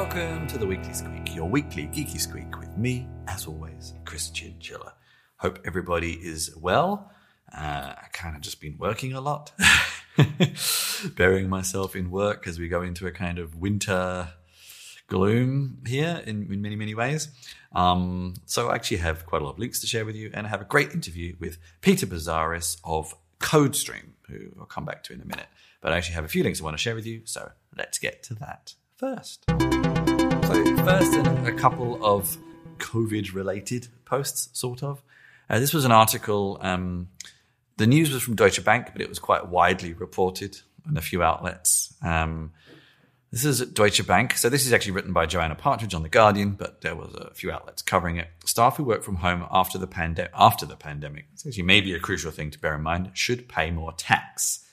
welcome to the Weekly Squeak, your weekly geeky squeak with me, as always, Chris Chinchilla. Hope everybody is well. Uh, I kind of just been working a lot, burying myself in work as we go into a kind of winter gloom here in, in many, many ways. Um, so I actually have quite a lot of links to share with you, and I have a great interview with Peter Pezaris of CodeStream, who I'll come back to in a minute. But I actually have a few links I want to share with you, so let's get to that first. So, first, a couple of COVID related posts, sort of. Uh, this was an article, um, the news was from Deutsche Bank, but it was quite widely reported in a few outlets. Um, this is at Deutsche Bank. So this is actually written by Joanna Partridge on The Guardian, but there was a few outlets covering it. Staff who work from home after the, pande- after the pandemic, it's actually maybe a crucial thing to bear in mind, should pay more tax.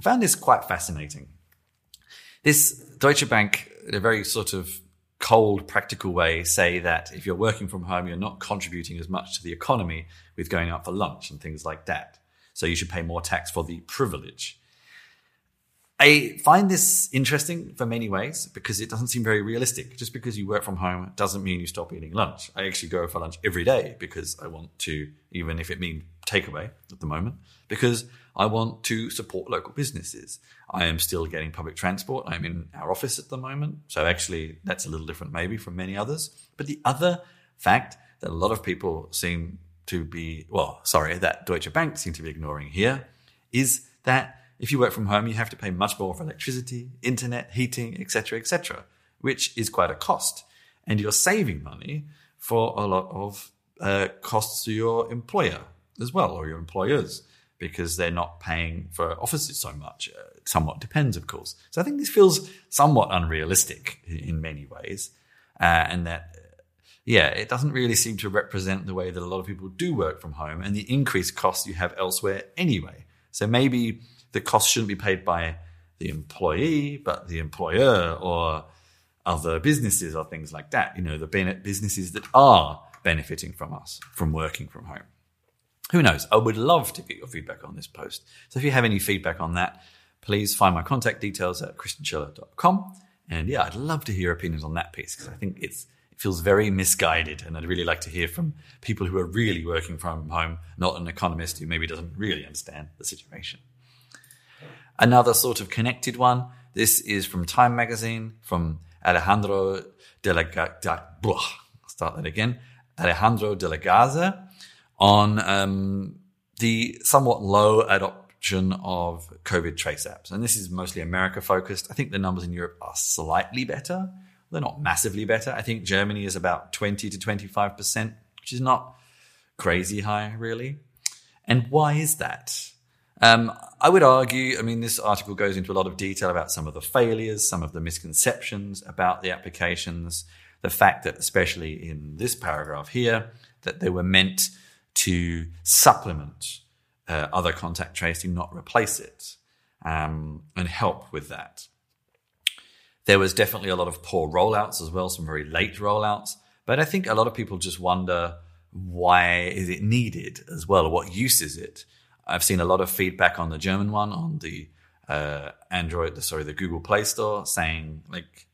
I found this quite fascinating. This Deutsche Bank, in a very sort of cold, practical way, say that if you're working from home, you're not contributing as much to the economy with going out for lunch and things like that. So you should pay more tax for the privilege. I find this interesting for many ways because it doesn't seem very realistic. Just because you work from home doesn't mean you stop eating lunch. I actually go for lunch every day because I want to, even if it means takeaway at the moment, because I want to support local businesses. I am still getting public transport. I'm in our office at the moment. So actually, that's a little different maybe from many others. But the other fact that a lot of people seem to be, well, sorry, that Deutsche Bank seem to be ignoring here is that if you work from home, you have to pay much more for electricity, internet, heating, etc., etc., which is quite a cost. And you're saving money for a lot of uh, costs to your employer as well, or your employers, because they're not paying for offices so much. Uh, somewhat depends, of course. So I think this feels somewhat unrealistic in many ways, uh, and that yeah, it doesn't really seem to represent the way that a lot of people do work from home and the increased costs you have elsewhere anyway. So maybe the cost shouldn't be paid by the employee, but the employer or other businesses or things like that. You know, the businesses that are benefiting from us from working from home. Who knows? I would love to get your feedback on this post. So if you have any feedback on that, please find my contact details at chrischinchilla.com. And yeah, I'd love to hear opinions on that piece because I think it's it feels very misguided. And I'd really like to hear from people who are really working from home, not an economist who maybe doesn't really understand the situation. Another sort of connected one. This is from Time Magazine from Alejandro de la I'll start that again. Alejandro de la Garza on um, the somewhat low adoption of COVID trace apps. And this is mostly America focused. I think the numbers in Europe are slightly better. They're not massively better. I think Germany is about 20 to 25%, which is not crazy high, really. And why is that? Um, I would argue, I mean, this article goes into a lot of detail about some of the failures, some of the misconceptions about the applications, the fact that, especially in this paragraph here, that they were meant to supplement uh, other contact tracing, not replace it, um, and help with that. There was definitely a lot of poor rollouts as well, some very late rollouts. But I think a lot of people just wonder why is it needed as well, what use is it? I've seen a lot of feedback on the German one, on the uh, Android, the, sorry, the Google Play Store, saying like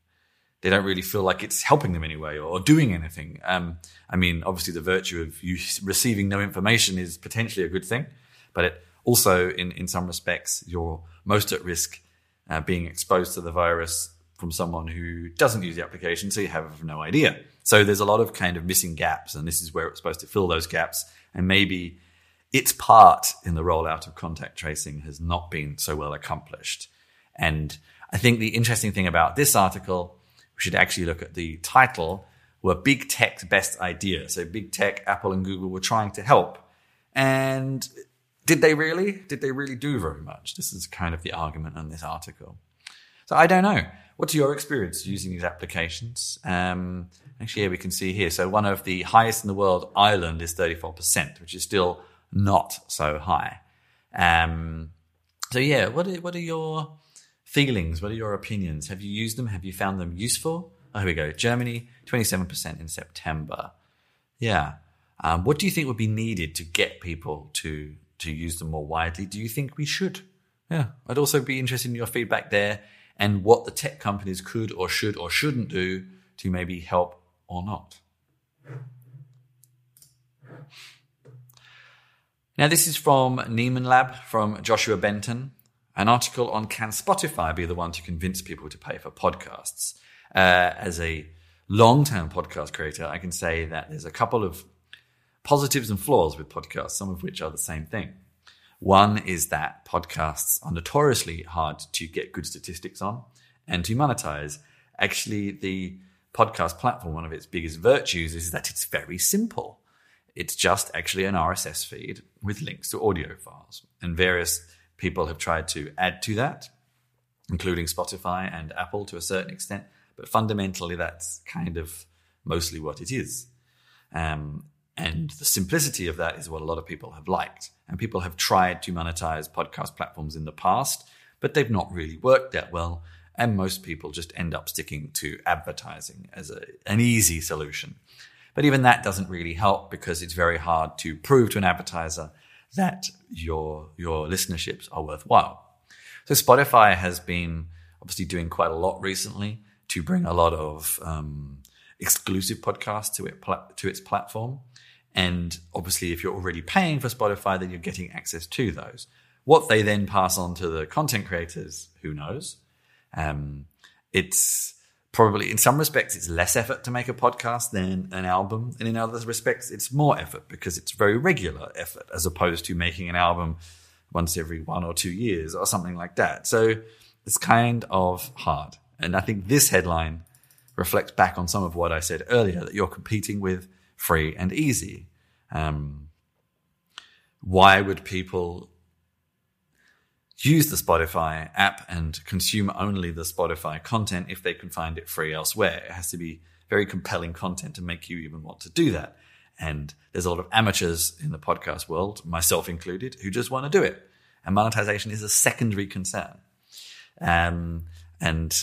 they don't really feel like it's helping them anyway or, doing anything. Um, I mean, obviously, the virtue of you receiving no information is potentially a good thing, but it also, in in some respects, you're most at risk uh, being exposed to the virus from someone who doesn't use the application, so you have no idea. So there's a lot of kind of missing gaps, and this is where it's supposed to fill those gaps and maybe its part in the rollout of contact tracing has not been so well accomplished. And I think the interesting thing about this article, we should actually look at the title, were big tech's best idea. So big tech, Apple and Google were trying to help. And did they really? Did they really do very much? This is kind of the argument in this article. So I don't know. What's your experience using these applications? Um, actually, here we can see here. So one of the highest in the world, Ireland, is 34%, which is still not so high. Um, so yeah, what are, what are your feelings? What are your opinions? Have you used them? Have you found them useful? Oh, here we go. Germany, 27% in September. Yeah. Um, what do you think would be needed to get people to to use them more widely? Do you think we should? Yeah, I'd also be interested in your feedback there. and what the tech companies could or should or shouldn't do to maybe help or not. Now, this is from Nieman Lab from Joshua Benton, an article on Can Spotify be the one to convince people to pay for podcasts? Uh, as a long term podcast creator, I can say that there's a couple of positives and flaws with podcasts, some of which are the same thing. One is that podcasts are notoriously hard to get good statistics on and to monetize. Actually, the podcast platform, one of its biggest virtues is that it's very simple. It's just actually an RSS feed with links to audio files. And various people have tried to add to that, including Spotify and Apple to a certain extent. But fundamentally, that's kind of mostly what it is. Um, and the simplicity of that is what a lot of people have liked. And people have tried to monetize podcast platforms in the past, but they've not really worked that well. And most people just end up sticking to advertising as a, an easy solution. But even that doesn't really help because it's very hard to prove to an advertiser that your, your listenerships are worthwhile. So Spotify has been obviously doing quite a lot recently to bring a lot of um, exclusive podcasts to it to its platform. And obviously, if you're already paying for Spotify, then you're getting access to those. What they then pass on to the content creators, who knows? Um, it's probably, in some respects, it's less effort to make a podcast than an album. And in other respects, it's more effort because it's very regular effort as opposed to making an album once every one or two years or something like that. So it's kind of hard. And I think this headline reflects back on some of what I said earlier that you're competing with free and easy. Um, why would people use the Spotify app and consume only the Spotify content if they can find it free elsewhere? It has to be very compelling content to make you even want to do that. And there's a lot of amateurs in the podcast world, myself included, who just want to do it. And monetization is a secondary concern. Um, and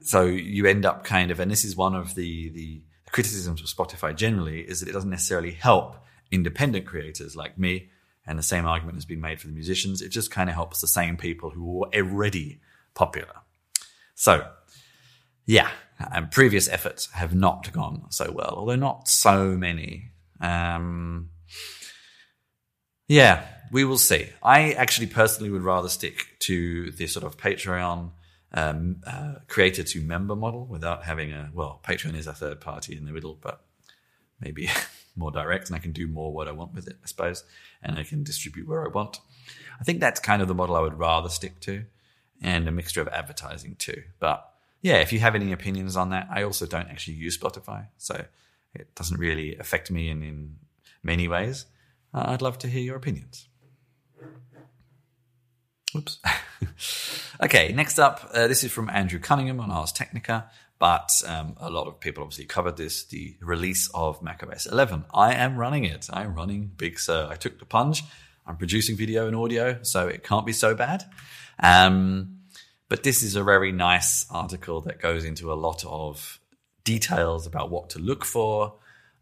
so you end up kind of, and this is one of the the criticisms of Spotify generally is that it doesn't necessarily help independent creators like me. And the same argument has been made for the musicians. It just kind of helps the same people who are already popular. So, yeah, and previous efforts have not gone so well, although not so many. Um, yeah, we will see. I actually personally would rather stick to the sort of Patreon um, uh, creator to member model without having a well patreon is a third party in the middle but maybe more direct and i can do more what i want with it i suppose and i can distribute where i want. I think that's kind of the model i would rather stick to and a mixture of advertising too. But yeah if you have any opinions on that i also don't actually use spotify so it doesn't really affect me in, in many ways. Uh, i'd love to hear your opinions. Oops. okay, next up, uh, this is from Andrew Cunningham on Ars Technica, but um, a lot of people obviously covered this the release of macOS 11. I am running it. I'm running Big Sur. I took the plunge. I'm producing video and audio, so it can't be so bad. Um, but this is a very nice article that goes into a lot of details about what to look for.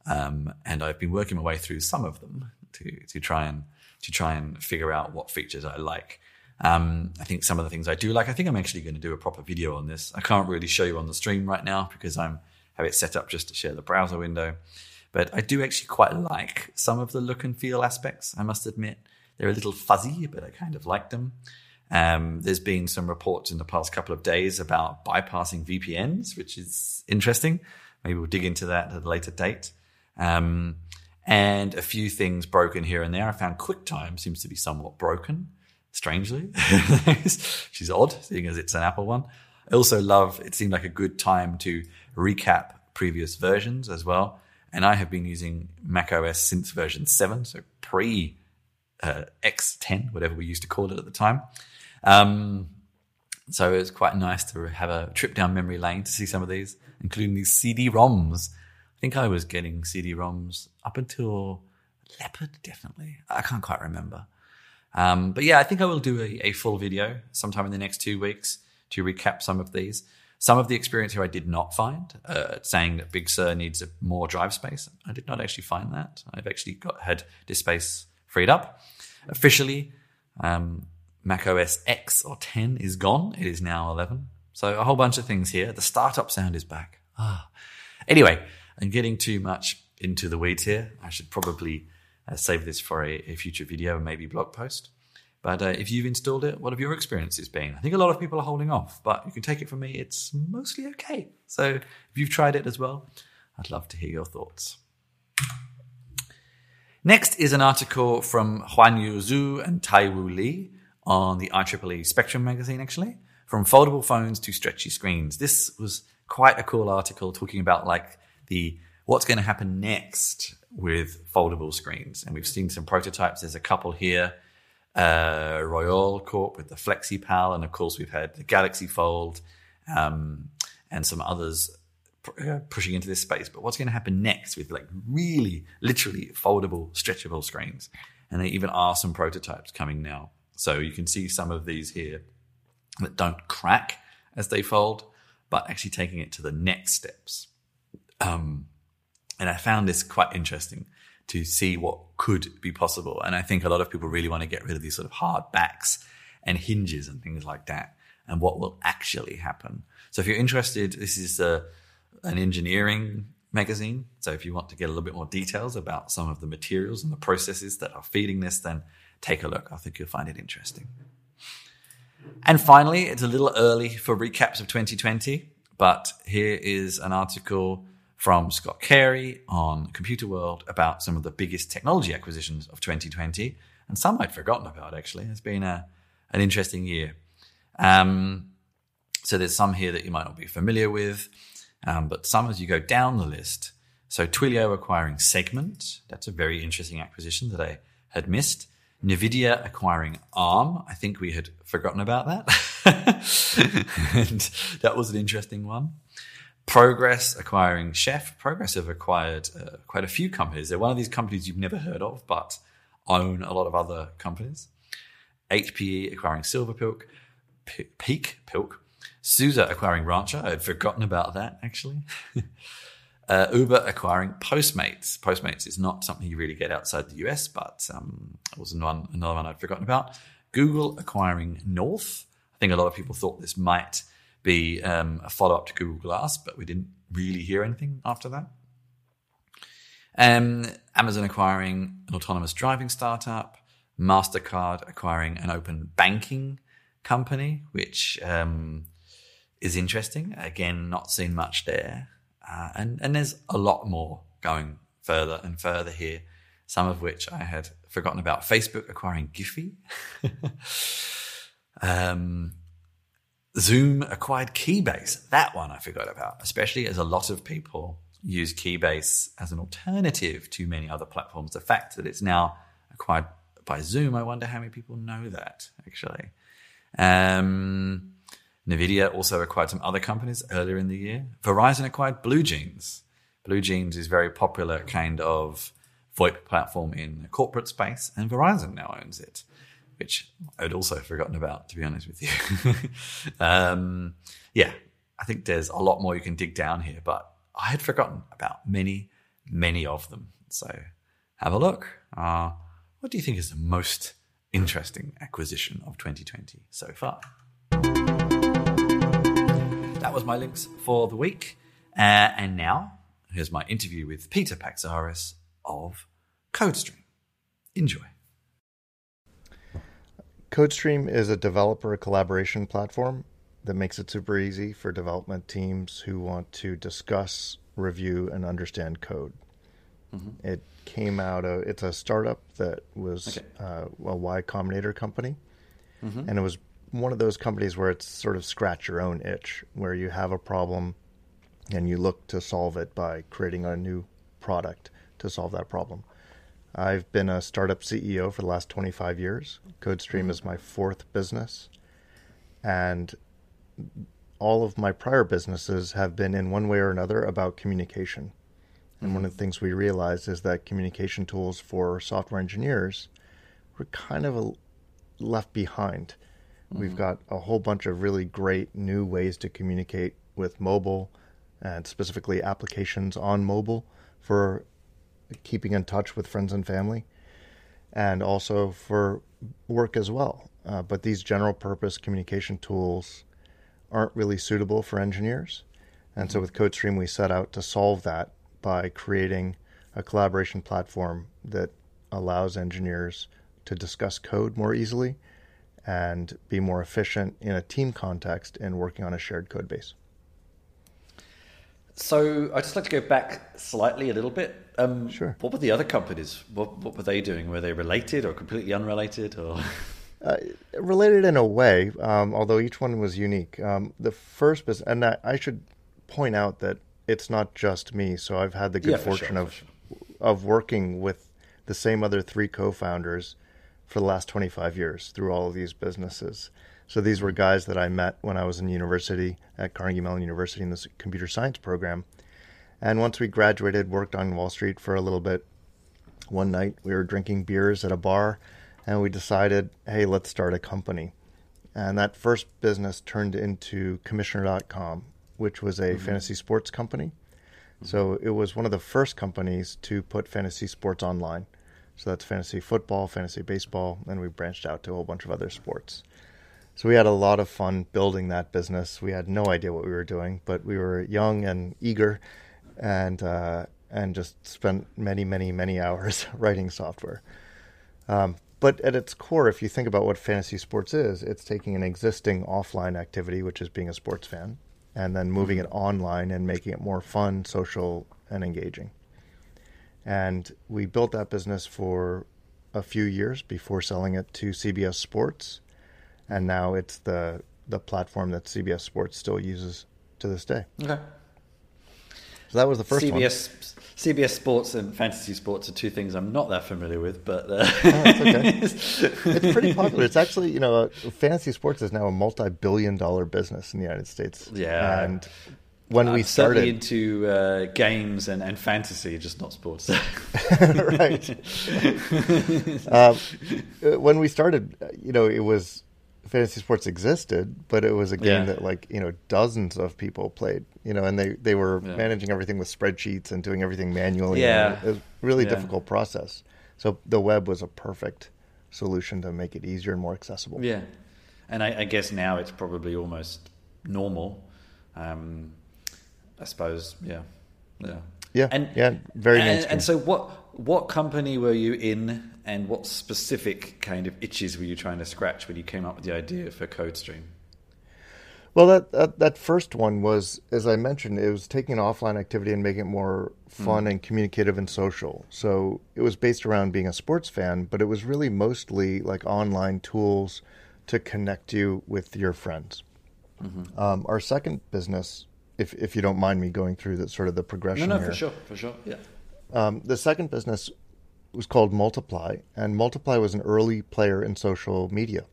Um, and I've been working my way through some of them to, to try and to try and figure out what features I like. Um, I think some of the things I do like, I think I'm actually going to do a proper video on this. I can't really show you on the stream right now because I'm have it set up just to share the browser window. But I do actually quite like some of the look and feel aspects, I must admit. They're a little fuzzy, but I kind of like them. Um, there's been some reports in the past couple of days about bypassing VPNs, which is interesting. Maybe we'll dig into that at a later date. Um, and a few things broken here and there. I found QuickTime seems to be somewhat broken strangely. She's odd, seeing as it's an Apple one. I also love, it seemed like a good time to recap previous versions as well. And I have been using macOS since version 7, so pre uh, X10, whatever we used to call it at the time. Um, so it was quite nice to have a trip down memory lane to see some of these, including these CD-ROMs. I think I was getting CD-ROMs up until Leopard, definitely. I can't quite remember. Um, but yeah, I think I will do a, a, full video sometime in the next two weeks to recap some of these. Some of the experience here I did not find, uh, saying that Big Sur needs more drive space. I did not actually find that. I've actually got had this space freed up. Officially, um, Mac OS X or 10 is gone. It is now 11. So a whole bunch of things here. The startup sound is back. Ah. Anyway, I'm getting too much into the weeds here. I should probably uh, save this for a, a, future video maybe blog post. But uh, if you've installed it, what have your experiences been? I think a lot of people are holding off, but you can take it from me, it's mostly okay. So if you've tried it as well, I'd love to hear your thoughts. Next is an article from Huanyu Zhu and Taiwu Li on the IEEE Spectrum magazine, actually, from foldable phones to stretchy screens. This was quite a cool article talking about like the what's going to happen next with foldable screens. And we've seen some prototypes. There's a couple here. Uh, Royole Corp with the FlexPai, and of course we've had the Galaxy Fold um, and some others uh, pushing into this space. But what's going to happen next with like really, literally foldable, stretchable screens? And there even are some prototypes coming now. So you can see some of these here that don't crack as they fold, but actually taking it to the next steps. Um, and I found this quite interesting to see what could be possible. And I think a lot of people really want to get rid of these sort of hard backs and hinges and things like that and what will actually happen. So if you're interested, this is a, an engineering magazine. So if you want to get a little bit more details about some of the materials and the processes that are feeding this, then take a look. I think you'll find it interesting. And finally, it's a little early for recaps of 2020, but here is an article from Scott Carey on Computer World about some of the biggest technology acquisitions of 2020, and some I'd forgotten about actually. It's been a, an interesting year. Um, so there's some here that you might not be familiar with, um, but some as you go down the list. So Twilio acquiring Segment, that's a very interesting acquisition that I had missed. NVIDIA acquiring ARM, I think we had forgotten about that. and that was an interesting one. Progress acquiring Chef. Progress have acquired uh, quite a few companies. They're one of these companies you've never heard of, but own a lot of other companies. HPE acquiring Silverpilk, P- Peak Pilk, SUSE acquiring Rancher. I had forgotten about that actually. uh, Uber acquiring Postmates. Postmates is not something you really get outside the US, but um, it was one, another one I'd forgotten about. Google acquiring North. I think a lot of people thought this might be um, a follow up to Google Glass, but we didn't really hear anything after that. Um, Amazon acquiring an autonomous driving startup, MasterCard acquiring an open banking company, which um, is interesting. Again, not seen much there. Uh, and, and there's a lot more going further and further here, some of which I had forgotten about. Facebook acquiring Giphy. um, Zoom acquired Keybase. That one I forgot about, especially as a lot of people use Keybase as an alternative to many other platforms. The fact that it's now acquired by Zoom, I wonder how many people know that actually. Um, Nvidia also acquired some other companies earlier in the year. Verizon acquired BlueJeans. Blue Jeans is very popular kind of VoIP platform in the corporate space, and Verizon now owns it which I'd also forgotten about, to be honest with you. um, yeah, I think there's a lot more you can dig down here, but I had forgotten about many, many of them. So have a look. Uh, what do you think is the most interesting acquisition of 2020 so far? That was my links for the week. Uh, and now, here's my interview with Peter Pezaris of CodeStream. Enjoy. CodeStream is a developer collaboration platform that makes it super easy for development teams who want to discuss, review, and understand code. Mm-hmm. It came out of it's a startup that was okay. uh, a Y Combinator company, mm-hmm. and it was one of those companies where it's sort of scratch your own itch, where you have a problem and you look to solve it by creating a new product to solve that problem. I've been a startup CEO for the last 25 years. CodeStream mm-hmm. is my fourth business. And all of my prior businesses have been, in one way or another, about communication. And mm-hmm. one of the things we realized is that communication tools for software engineers were kind of a, left behind. Mm-hmm. We've got a whole bunch of really great new ways to communicate with mobile and specifically applications on mobile for keeping in touch with friends and family, and also for work as well. Uh, but these general purpose communication tools aren't really suitable for engineers. And so with CodeStream, we set out to solve that by creating a collaboration platform that allows engineers to discuss code more easily and be more efficient in a team context in working on a shared code base. So I'd just like to go back slightly a little bit. Um, sure. What were the other companies? What, what were they doing? Were they related or completely unrelated? Or uh, related in a way, um, although each one was unique. Um, the first business, and I, I, should point out that it's not just me. So I've had the good yeah, fortune sure, of sure. of working with the same other three co-founders for the last 25 years through all of these businesses. So these were guys that I met when I was in university at Carnegie Mellon University in this computer science program. And once we graduated, worked on Wall Street for a little bit. One night we were drinking beers at a bar and we decided, hey, let's start a company. And that first business turned into commissioner.com, which was a mm-hmm. fantasy sports company. Mm-hmm. So it was one of the first companies to put fantasy sports online. So that's fantasy football, fantasy baseball, and we branched out to a whole bunch of other sports. So we had a lot of fun building that business. We had no idea what we were doing, but we were young and eager, and uh, and just spent many, many, many hours writing software. Um, but at its core, if you think about what fantasy sports is, it's taking an existing offline activity, which is being a sports fan, and then moving it online and making it more fun, social, and engaging. And we built that business for a few years before selling it to CBS Sports and now it's the the platform that CBS Sports still uses to this day. Okay. So that was the first CBS, one. CBS Sports and fantasy sports are two things I'm not that familiar with, but uh... oh, okay. it's pretty popular. It's actually, you know, uh, fantasy sports is now a multi-billion-dollar business in the United States. Yeah, and when I'm we started into uh, games and, and fantasy, just not sports. right. um, when we started, you know, it was fantasy sports existed, but it was a game yeah. that like you know dozens of people played. You know, and they they were yeah. managing everything with spreadsheets and doing everything manually. Yeah, it was a really yeah. difficult process. So the web was a perfect solution to make it easier and more accessible. Yeah, and I, I guess now it's probably almost normal. Um, I suppose. Yeah, yeah. Yeah, and yeah, very and. And so, what what company were you in and what specific kind of itches were you trying to scratch when you came up with the idea for CodeStream? Well, that, that, that first one was, as I mentioned, it was taking an offline activity and making it more fun mm. and communicative and social. So it was based around being a sports fan, but it was really mostly like online tools to connect you with your friends. Mm-hmm. Um, our second business, if if you don't mind me going through the sort of the progression. No, no, here, for sure, for sure, yeah. Um, the second business was called Multiply, and Multiply was an early player in social media.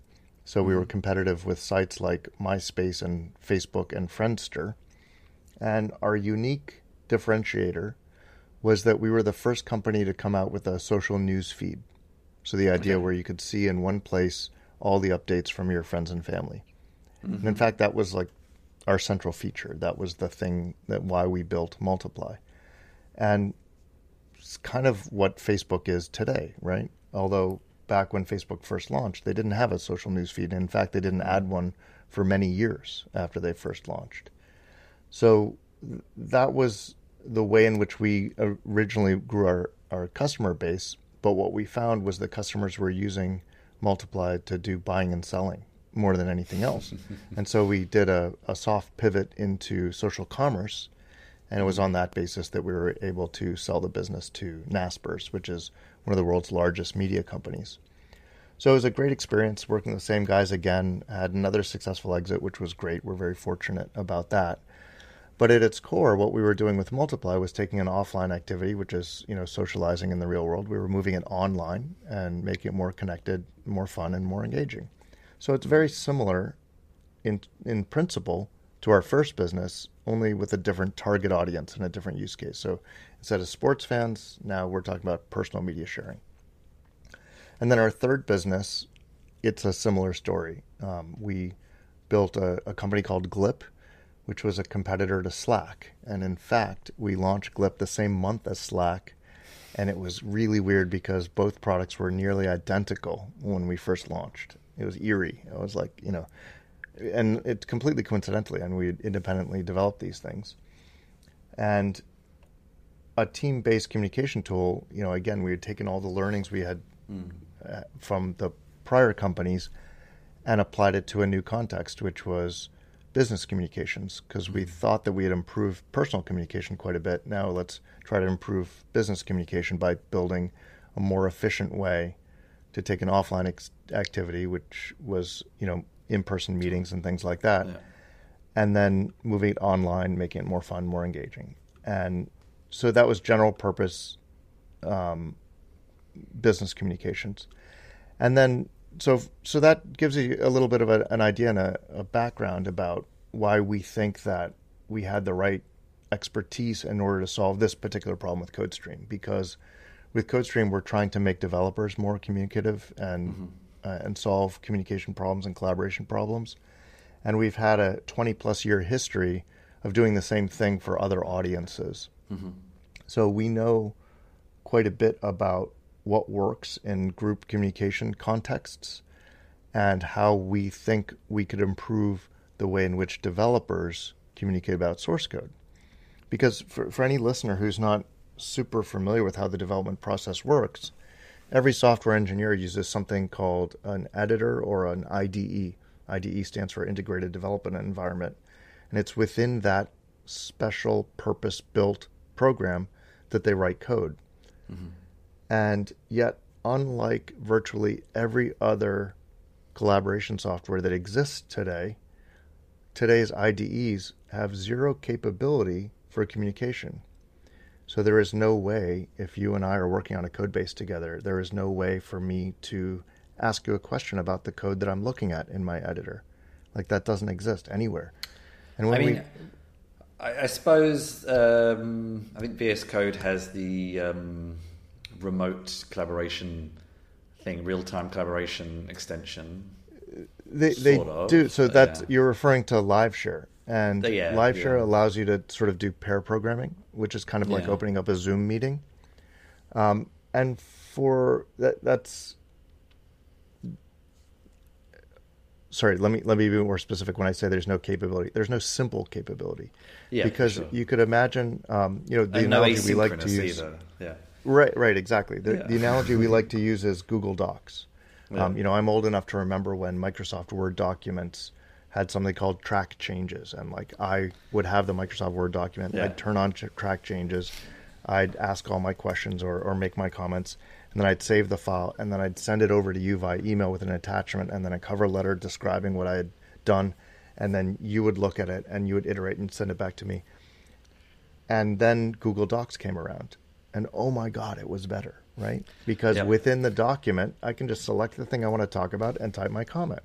So we were mm-hmm. competitive with sites like MySpace and Facebook and Friendster. And our unique differentiator was that we were the first company to come out with a social news feed. So the idea okay. where you could see in one place all the updates from your friends and family. Mm-hmm. And in mm-hmm. fact, that was like our central feature. That was the thing that why we built Multiply. And it's kind of what Facebook is today, right? Although back when Facebook first launched, they didn't have a social news feed. In fact, they didn't add one for many years after they first launched. So that was the way in which we originally grew our, our customer base. But what we found was that customers were using Multiply to do buying and selling more than anything else. and so we did a, a soft pivot into social commerce and it was on that basis that we were able to sell the business to Naspers, which is one of the world's largest media companies. So it was a great experience working with the same guys again. Had another successful exit, which was great. We're very fortunate about that. But at its core, what we were doing with Multiply was taking an offline activity, which is you know socializing in the real world. We were moving it online and making it more connected, more fun, and more engaging. So it's very similar in in principle to our first business, only with a different target audience and a different use case. So instead of sports fans, now we're talking about personal media sharing. And then our third business, it's a similar story. Um, we built a, a, company called Glip, which was a competitor to Slack. And in fact, we launched Glip the same month as Slack. And it was really weird because both products were nearly identical when we first launched. It was eerie. It was like, you know, and it's completely coincidentally, and we independently developed these things. And a team-based communication tool, you know, again, we had taken all the learnings we had mm. uh, from the prior companies and applied it to a new context, which was business communications, because we mm. thought that we had improved personal communication quite a bit. Now let's try to improve business communication by building a more efficient way to take an offline ex- activity, which was, you know, in-person meetings and things like that, yeah. and then moving it online, making it more fun, more engaging. And so that was general purpose um, business communications, and then so so that gives you a little bit of a, an idea and a, a background about why we think that we had the right expertise in order to solve this particular problem with CodeStream because with CodeStream we're trying to make developers more communicative and mm-hmm uh, and solve communication problems and collaboration problems. And we've had a 20 plus year history of doing the same thing for other audiences. Mm-hmm. So we know quite a bit about what works in group communication contexts and how we think we could improve the way in which developers communicate about source code. Because for, for any listener who's not super familiar with how the development process works, every software engineer uses something called an editor or an IDE. IDE stands for Integrated Development Environment. And it's within that special purpose built program that they write code. Mm-hmm. And yet, unlike virtually every other collaboration software that exists today, today's IDEs have zero capability for communication. So there is no way, if you and I are working on a code base together, there is no way for me to ask you a question about the code that I'm looking at in my editor. Like that doesn't exist anywhere. And when I mean, we, I, I suppose um, I think VS Code has the um, remote collaboration thing, real time collaboration extension. They, they of, do. So that yeah. you're referring to LiveShare and yeah, LiveShare yeah. allows you to sort of do pair programming, which is kind of like opening up a Zoom meeting. Um, and for that, that's sorry. Let me let me be more specific when I say there's no capability. There's no simple capability. Yeah, because sure. you could imagine, um, you know, the and analogy no we like to use. Either. Yeah. Right. Right. Exactly. The, yeah. the analogy we like to use is Google Docs. Um, you know, I'm old enough to remember when Microsoft Word documents had something called track changes, and like I would have the Microsoft Word document. Yeah. I'd turn on track changes. I'd ask all my questions or, or make my comments, and then I'd save the file, and then I'd send it over to you via email with an attachment, and then a cover letter describing what I had done, and then you would look at it and you would iterate and send it back to me. And then Google Docs came around, and oh my God, it was better, right? Because yep. within the document, I can just select the thing I want to talk about and type my comment.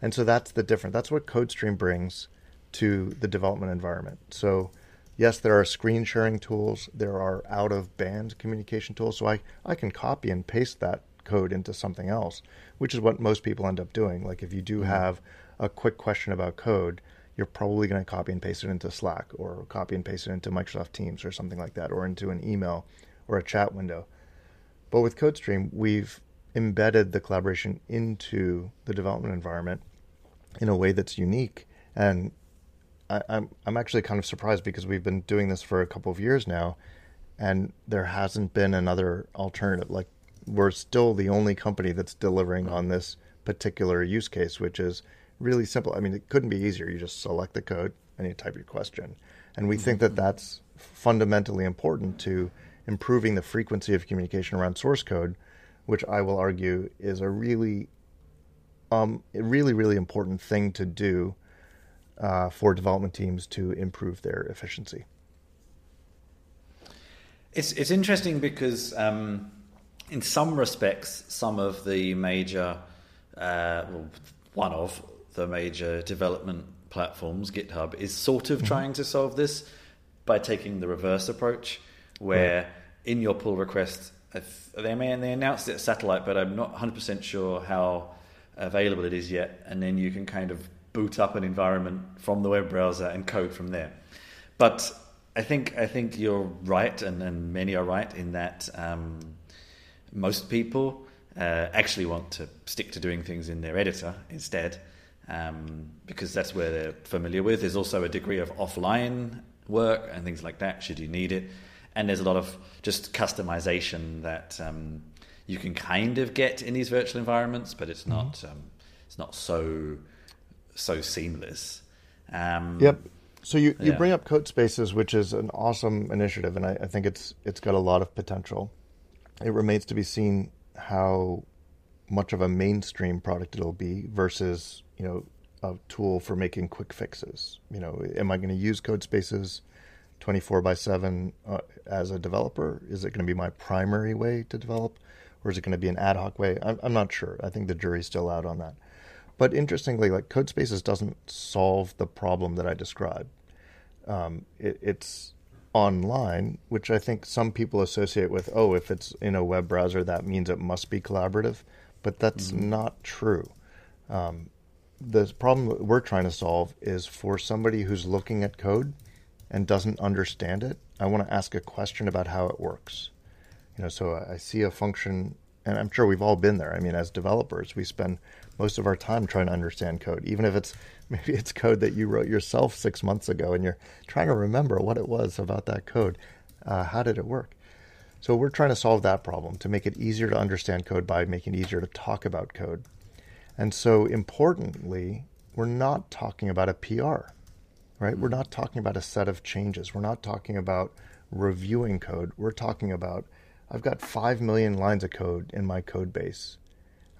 And so that's the difference. That's what CodeStream brings to the development environment. So, yes, there are screen sharing tools, there are out of band communication tools. So, I, I can copy and paste that code into something else, which is what most people end up doing. Like, if you do mm-hmm. have a quick question about code, you're probably going to copy and paste it into Slack or copy and paste it into Microsoft Teams or something like that, or into an email or a chat window. But with CodeStream, we've embedded the collaboration into the development environment in a way that's unique. And I, am I'm, I'm actually kind of surprised because we've been doing this for a couple of years now, and there hasn't been another alternative. Like we're still the only company that's delivering on this particular use case, which is really simple. I mean, it couldn't be easier. You just select the code and you type your question, and we mm-hmm. think that that's fundamentally important to improving the frequency of communication around source code, which I will argue is a really um, a really, really important thing to do uh, for development teams to improve their efficiency. It's it's interesting because um, in some respects, some of the major, uh, well, one of the major development platforms, GitHub, is sort of mm-hmm. trying to solve this by taking the reverse approach, where right. in your pull request, they may and they announced it satellite, but I'm not 100 percent sure how available it is yet, and then you can kind of boot up an environment from the web browser and code from there. But I think I think you're right, and, and many are right in that um, most people uh, actually want to stick to doing things in their editor instead. um, because that's where they're familiar with. There's also a degree of offline work and things like that, should you need it. And there's a lot of just customization that um, you can kind of get in these virtual environments, but it's not mm-hmm. um, it's not so so seamless. Um, yep. So you, you yeah. bring up Code Spaces, which is an awesome initiative, and I, I think it's it's got a lot of potential. It remains to be seen how much of a mainstream product it'll be versus you know a tool for making quick fixes. You know, am I going to use Code Spaces 24 by 7 uh, as a developer? Is it going to be my primary way to develop, or is it going to be an ad hoc way? I'm, I'm not sure. I think the jury's still out on that. But interestingly, like Code Spaces doesn't solve the problem that I described. Um, it, it's online, which I think some people associate with, oh, if it's in a web browser, that means it must be collaborative. But that's mm-hmm. not true. Um, the problem that we're trying to solve is for somebody who's looking at code and doesn't understand it. I want to ask a question about how it works. You know, so I see a function, and I'm sure we've all been there. I mean, as developers, we spend most of our time trying to understand code, even if it's maybe it's code that you wrote yourself six months ago, and you're trying to remember what it was about that code. Uh, how did it work? So we're trying to solve that problem to make it easier to understand code by making it easier to talk about code. And so, importantly, we're not talking about a PR, right? We're not talking about a set of changes. We're not talking about reviewing code. We're talking about I've got 5 million lines of code in my code base.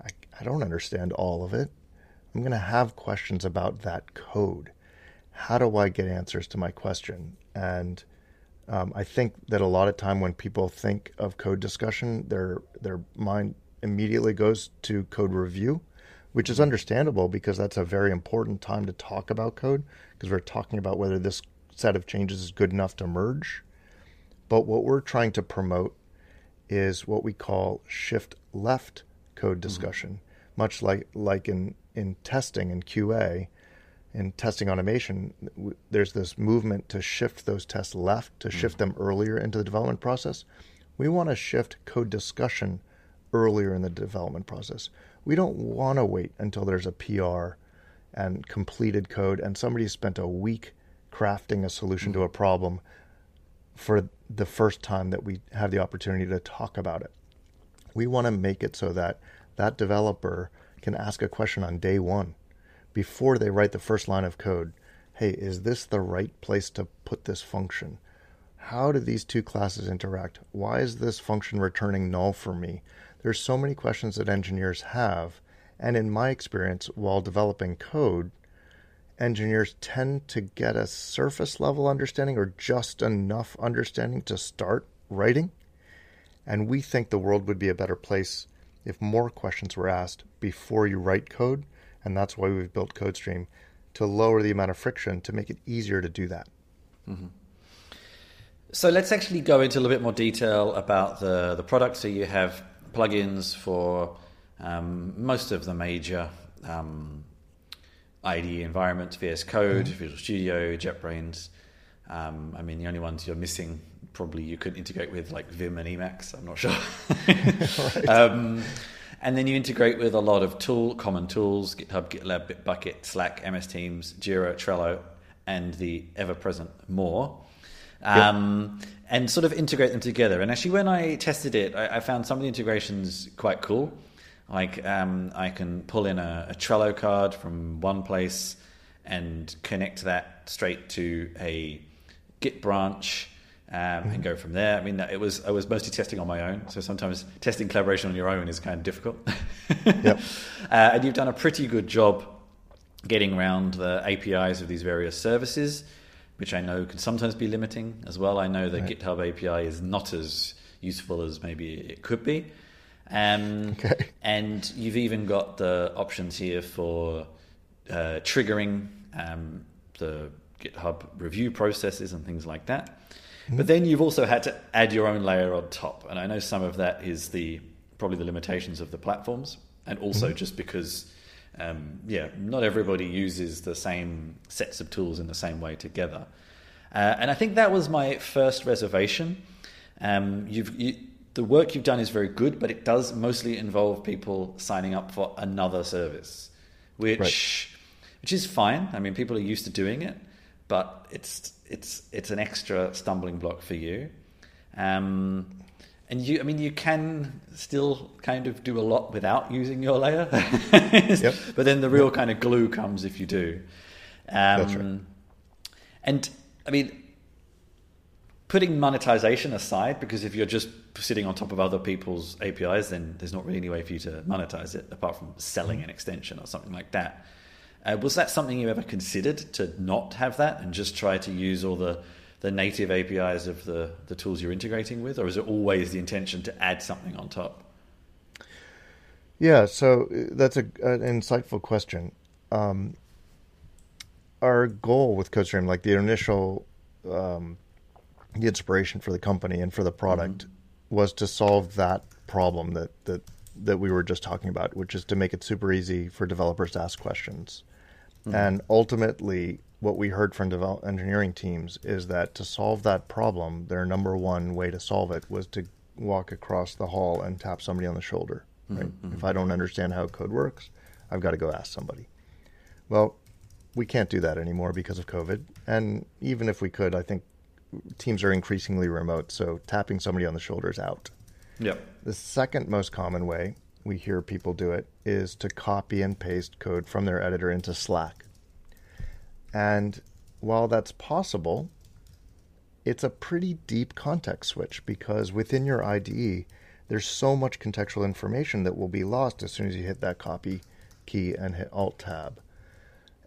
I, I don't understand all of it. I'm going to have questions about that code. How do I get answers to my question? And um, I think that a lot of time when people think of code discussion, their their mind immediately goes to code review which is understandable because that's a very important time to talk about code because we're talking about whether this set of changes is good enough to merge. But what we're trying to promote is what we call shift left code mm-hmm. discussion, mm-hmm. much like like in in testing and QA. In testing automation, there's this movement to shift those tests left, to mm-hmm. shift them earlier into the development process. We want to shift code discussion earlier in the development process we don't want to wait until there's a PR and completed code and somebody spent a week crafting a solution to a problem for the first time that we have the opportunity to talk about it. We want to make it so that that developer can ask a question on day one before they write the first line of code. Hey, is this the right place to put this function? How do these two classes interact? Why is this function returning null for me? There's so many questions that engineers have. And in my experience, while developing code, engineers tend to get a surface level understanding or just enough understanding to start writing. And we think the world would be a better place if more questions were asked before you write code. And that's why we've built CodeStream to lower the amount of friction to make it easier to do that. Mm-hmm. So let's actually go into a little bit more detail about the, the product. So you have plugins for um, most of the major um, IDE environments, VS Code, mm-hmm. Visual Studio, JetBrains. Um, I mean, the only ones you're missing probably you could integrate with like Vim and Emacs. I'm not sure. right. um, and then you integrate with a lot of tool, common tools: GitHub, GitLab, Bitbucket, Slack, MS Teams, Jira, Trello, and the ever-present more. Um, yep and sort of integrate them together. And actually, when I tested it, I, I found some of the integrations quite cool. Like um, I can pull in a, a, Trello card from one place and connect that straight to a Git branch. Um, and go from there. I mean, it was I was mostly testing on my own, so sometimes testing collaboration on your own is kind of difficult. yep. uh, and you've done a pretty good job getting around the APIs of these various services which I know can sometimes be limiting as well. I know that right. GitHub API is not as useful as maybe it could be. Um, okay. And you've even got the options here for uh, triggering um, the GitHub review processes and things like that. Mm-hmm. But then you've also had to add your own layer on top. And I know some of that is the probably the limitations of the platforms, and also mm-hmm. just because um, yeah, not everybody uses the same sets of tools in the same way together. Uh, and I think that was my first reservation. Um, you've, you, the work you've done is very good, but it does mostly involve people signing up for another service, which which is fine. I mean, people are used to doing it, but it's it's it's an extra stumbling block for you. Um, and you, I mean, you can still kind of do a lot without using your layer, yep. but then the real kind of glue comes if you do. Um, That's right. And I mean, putting monetization aside, because if you're just sitting on top of other people's APIs, then there's not really any way for you to monetize it apart from selling an extension or something like that. Uh, was that something you ever considered to not have that and just try to use all the the native APIs of the, the tools you're integrating with, or is it always the intention to add something on top? Yeah, so uh, that's a, an insightful question. Um, our goal with CodeStream, like the initial, um, the inspiration for the company and for the product, mm-hmm. was to solve that problem that that that we were just talking about, which is to make it super easy for developers to ask questions. Mm-hmm. And ultimately, what we heard from develop engineering teams is that to solve that problem, their number one way to solve it was to walk across the hall and tap somebody on the shoulder. Right? Mm-hmm. If I don't understand how code works, I've got to go ask somebody. Well, we can't do that anymore because of COVID. And even if we could, I think teams are increasingly remote, so tapping somebody on the shoulder is out. Yep. The second most common way we hear people do it is to copy and paste code from their editor into Slack. And while that's possible, it's a pretty deep context switch because within your IDE, there's so much contextual information that will be lost as soon as you hit that copy key and hit Alt Tab.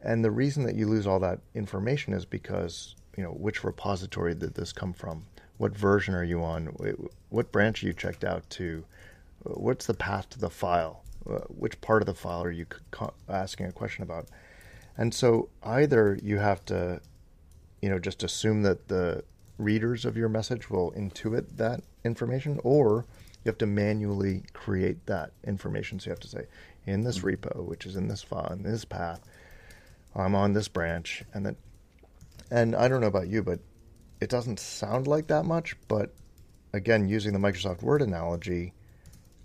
And the reason that you lose all that information is because, you know, which repository did this come from? What version are you on? What branch are you checked out to? What's the path to the file? Which part of the file are you asking a question about? And so either you have to, you know, just assume that the readers of your message will intuit that information, or you have to manually create that information. So you have to say, in this mm-hmm. repo, which is in this file, in this path, I'm on this branch, and then, and I don't know about you, but it doesn't sound like that much. But again, using the Microsoft Word analogy,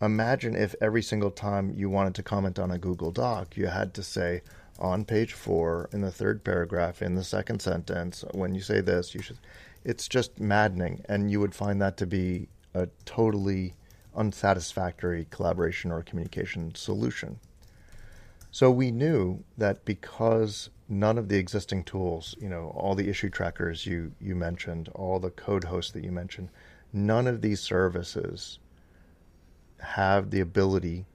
imagine if every single time you wanted to comment on a Google Doc, you had to say, on page four in the third paragraph in the second sentence when you say this you should it's just maddening and you would find that to be a totally unsatisfactory collaboration or communication solution so we knew that because none of the existing tools you know all the issue trackers you you mentioned all the code hosts that you mentioned none of these services have the ability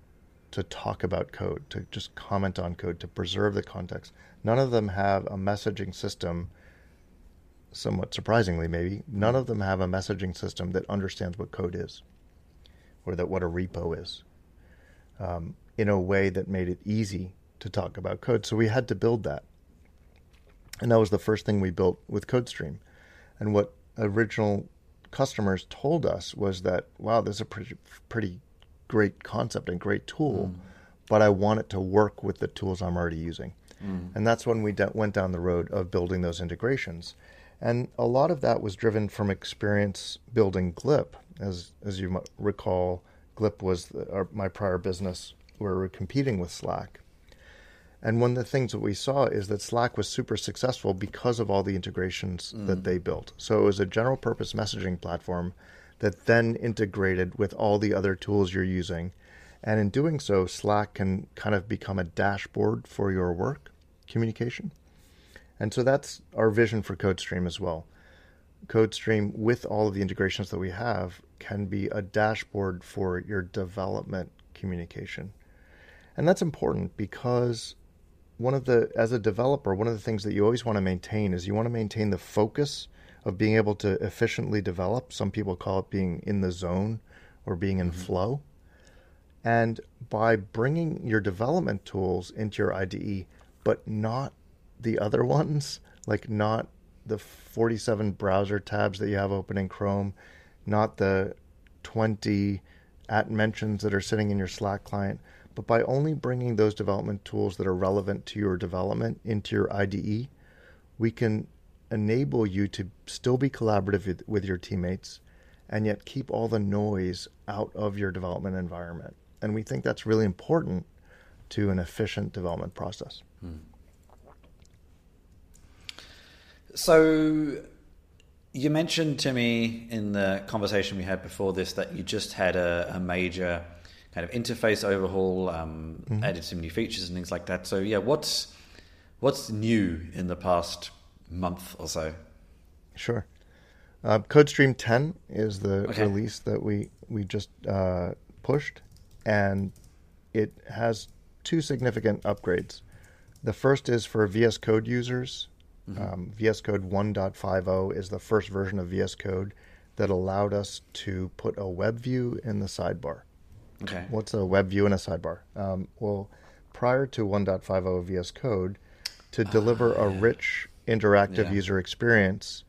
to talk about code, to just comment on code, to preserve the context. None of them have a messaging system, somewhat surprisingly, maybe, none of them have a messaging system that understands what code is or that what a repo is um, in a way that made it easy to talk about code. So we had to build that. And that was the first thing we built with CodeStream. And what original customers told us was that, wow, this is a pretty, pretty great concept and great tool, mm. but I want it to work with the tools I'm already using. Mm. And that's when we de- went down the road of building those integrations. And a lot of that was driven from experience building Glip. As, as you recall, Glip was the, our, my prior business where we were competing with Slack. And one of the things that we saw is that Slack was super successful because of all the integrations mm. that they built. So it was a general purpose messaging platform that then integrated with all the other tools you're using. And in doing so, Slack can kind of become a dashboard for your work communication. And so that's our vision for CodeStream as well. CodeStream, with all of the integrations that we have, can be a dashboard for your development communication. And that's important because one of the, as a developer, one of the things that you always want to maintain is you want to maintain the focus of being able to efficiently develop. Some people call it being in the zone or being in mm-hmm. flow. And by bringing your development tools into your IDE, but not the other ones, like not the 47 browser tabs that you have open in Chrome, not the 20 at mentions that are sitting in your Slack client, but by only bringing those development tools that are relevant to your development into your IDE, we can enable you to still be collaborative with your teammates and yet keep all the noise out of your development environment. And we think that's really important to an efficient development process. Hmm. So you mentioned to me in the conversation we had before this that you just had a, a major kind of interface overhaul, um, mm-hmm. added some new features and things like that. So yeah, what's what's new in the past month or so? Sure. Uh, CodeStream 10 is the okay. release that we we just uh, pushed, and it has two significant upgrades. The first is for VS Code users. Mm-hmm. Um, VS Code 1.50 is the first version of VS Code that allowed us to put a web view in the sidebar. Okay. What's a web view and a sidebar? Um, well, prior to 1.50 VS Code, to deliver uh, a rich interactive yeah. user experience,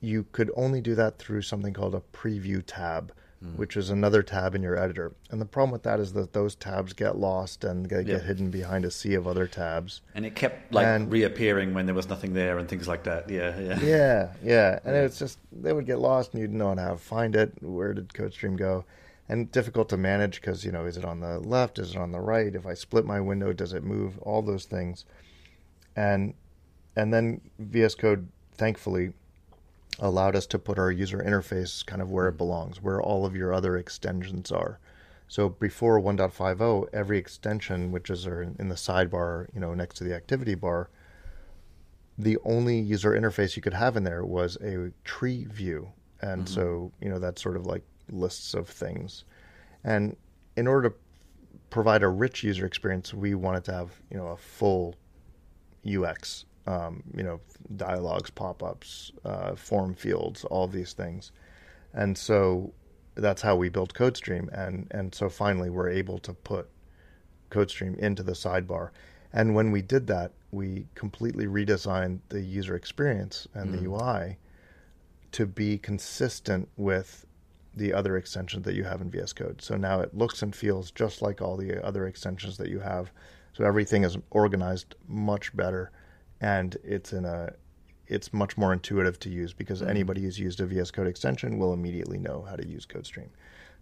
you could only do that through something called a preview tab, mm. which is another tab in your editor. And the problem with that is that those tabs get lost and they get hidden behind a sea of other tabs. And it kept like and, reappearing when there was nothing there and things like that. Yeah, yeah. Yeah, yeah. And yeah. it's just they would get lost and you'd know how to find it. Where did CodeStream go? And difficult to manage because you know is it on the left? Is it on the right? If I split my window, does it move? All those things. And and then VS Code, thankfully, allowed us to put our user interface kind of where it belongs, where all of your other extensions are. So before 1.50, every extension, which is in the sidebar, you know, next to the activity bar, the only user interface you could have in there was a tree view. And mm-hmm. so, you know, that's sort of like lists of things. And in order to provide a rich user experience, we wanted to have, you know, a full UX um, you know, dialogues, pop ups, uh, form fields, all these things. And so that's how we built CodeStream. And, and so finally, we're able to put CodeStream into the sidebar. And when we did that, we completely redesigned the user experience and mm. the UI to be consistent with the other extensions that you have in VS Code. So now it looks and feels just like all the other extensions that you have. So everything is organized much better and it's in a it's much more intuitive to use because mm-hmm. anybody who's used a VS Code extension will immediately know how to use CodeStream.